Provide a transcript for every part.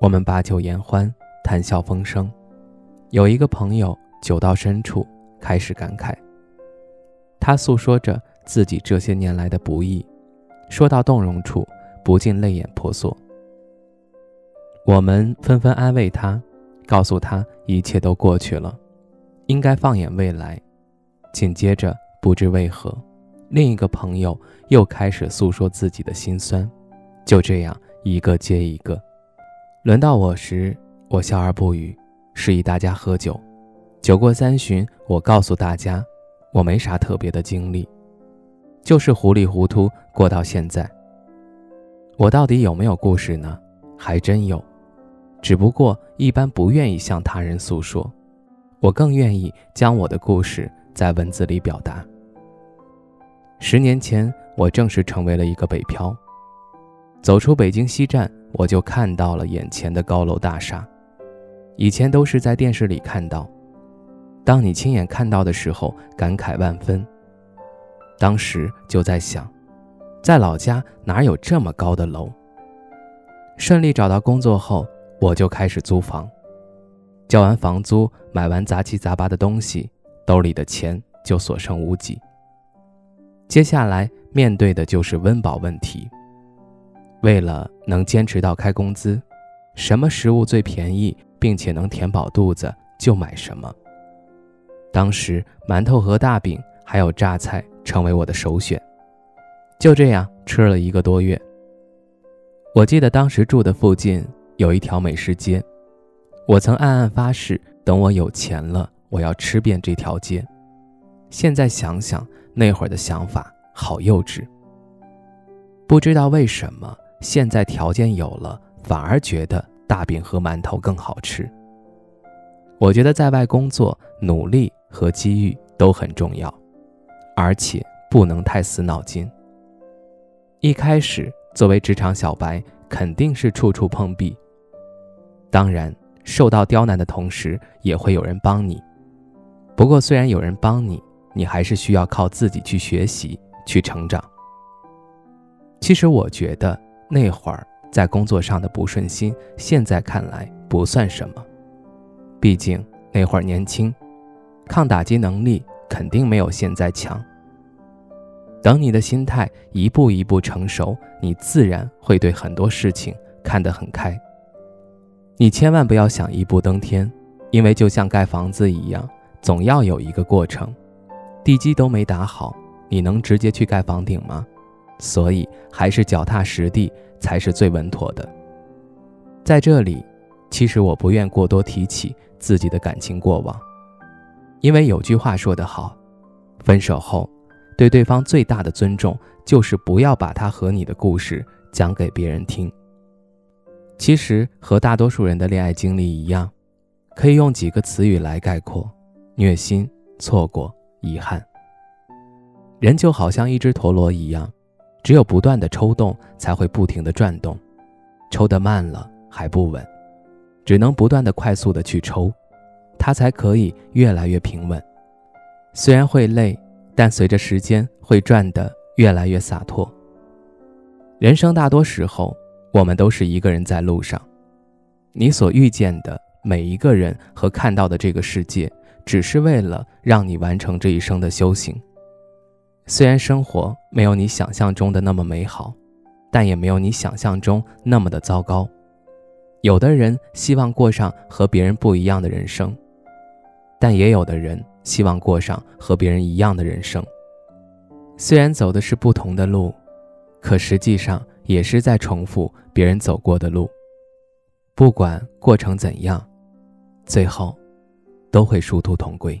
我们把酒言欢，谈笑风生。有一个朋友酒到深处开始感慨，他诉说着自己这些年来的不易，说到动容处，不禁泪眼婆娑。我们纷纷安慰他，告诉他一切都过去了，应该放眼未来。紧接着，不知为何，另一个朋友又开始诉说自己的心酸，就这样一个接一个。轮到我时，我笑而不语，示意大家喝酒。酒过三巡，我告诉大家，我没啥特别的经历，就是糊里糊涂过到现在。我到底有没有故事呢？还真有，只不过一般不愿意向他人诉说，我更愿意将我的故事在文字里表达。十年前，我正式成为了一个北漂，走出北京西站。我就看到了眼前的高楼大厦，以前都是在电视里看到，当你亲眼看到的时候，感慨万分。当时就在想，在老家哪有这么高的楼？顺利找到工作后，我就开始租房，交完房租，买完杂七杂八的东西，兜里的钱就所剩无几。接下来面对的就是温饱问题。为了能坚持到开工资，什么食物最便宜并且能填饱肚子就买什么。当时馒头和大饼还有榨菜成为我的首选。就这样吃了一个多月。我记得当时住的附近有一条美食街，我曾暗暗发誓，等我有钱了，我要吃遍这条街。现在想想那会儿的想法，好幼稚。不知道为什么。现在条件有了，反而觉得大饼和馒头更好吃。我觉得在外工作，努力和机遇都很重要，而且不能太死脑筋。一开始作为职场小白，肯定是处处碰壁。当然，受到刁难的同时，也会有人帮你。不过，虽然有人帮你，你还是需要靠自己去学习、去成长。其实，我觉得。那会儿在工作上的不顺心，现在看来不算什么，毕竟那会儿年轻，抗打击能力肯定没有现在强。等你的心态一步一步成熟，你自然会对很多事情看得很开。你千万不要想一步登天，因为就像盖房子一样，总要有一个过程，地基都没打好，你能直接去盖房顶吗？所以，还是脚踏实地才是最稳妥的。在这里，其实我不愿过多提起自己的感情过往，因为有句话说得好：分手后，对对方最大的尊重就是不要把他和你的故事讲给别人听。其实，和大多数人的恋爱经历一样，可以用几个词语来概括：虐心、错过、遗憾。人就好像一只陀螺一样。只有不断的抽动，才会不停的转动，抽得慢了还不稳，只能不断的快速的去抽，它才可以越来越平稳。虽然会累，但随着时间会转得越来越洒脱。人生大多时候，我们都是一个人在路上，你所遇见的每一个人和看到的这个世界，只是为了让你完成这一生的修行。虽然生活没有你想象中的那么美好，但也没有你想象中那么的糟糕。有的人希望过上和别人不一样的人生，但也有的人希望过上和别人一样的人生。虽然走的是不同的路，可实际上也是在重复别人走过的路。不管过程怎样，最后都会殊途同归。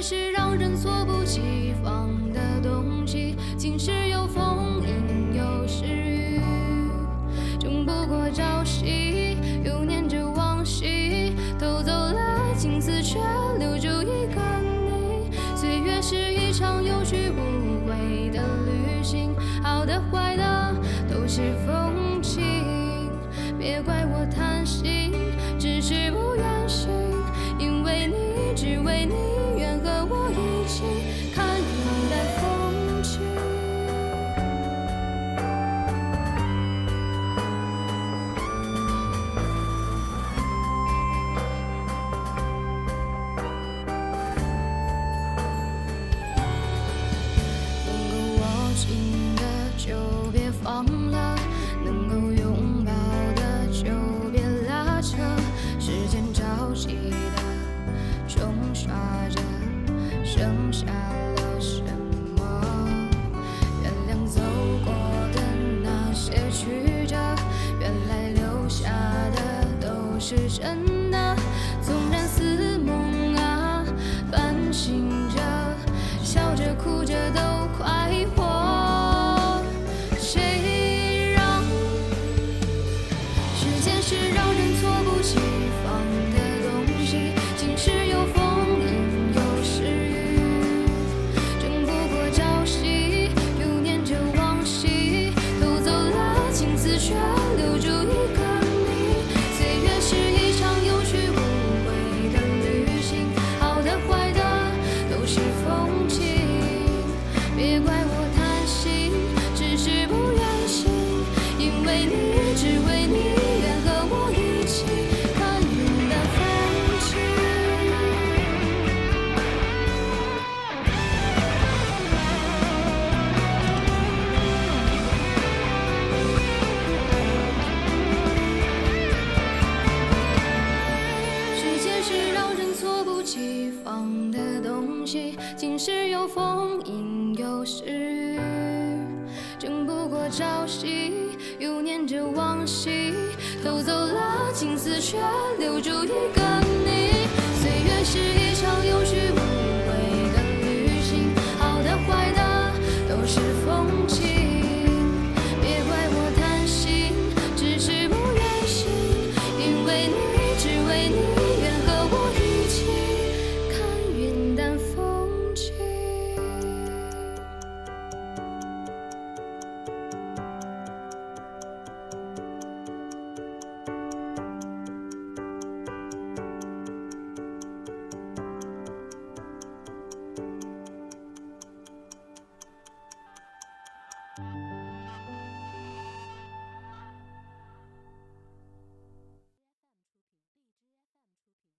是让人猝不及防的东西？晴时有风，阴有时雨，争不过朝夕，又念着往昔，偷走了青丝，却留住一个你。岁月是一场有去无回的旅行，好的坏的都是风景。别怪我贪心，只是不记得冲刷着，剩下了什么？原谅走过的那些曲折，原来留下的都是真别忆，又念着往昔，偷走了青丝，却留住一个你。岁月是一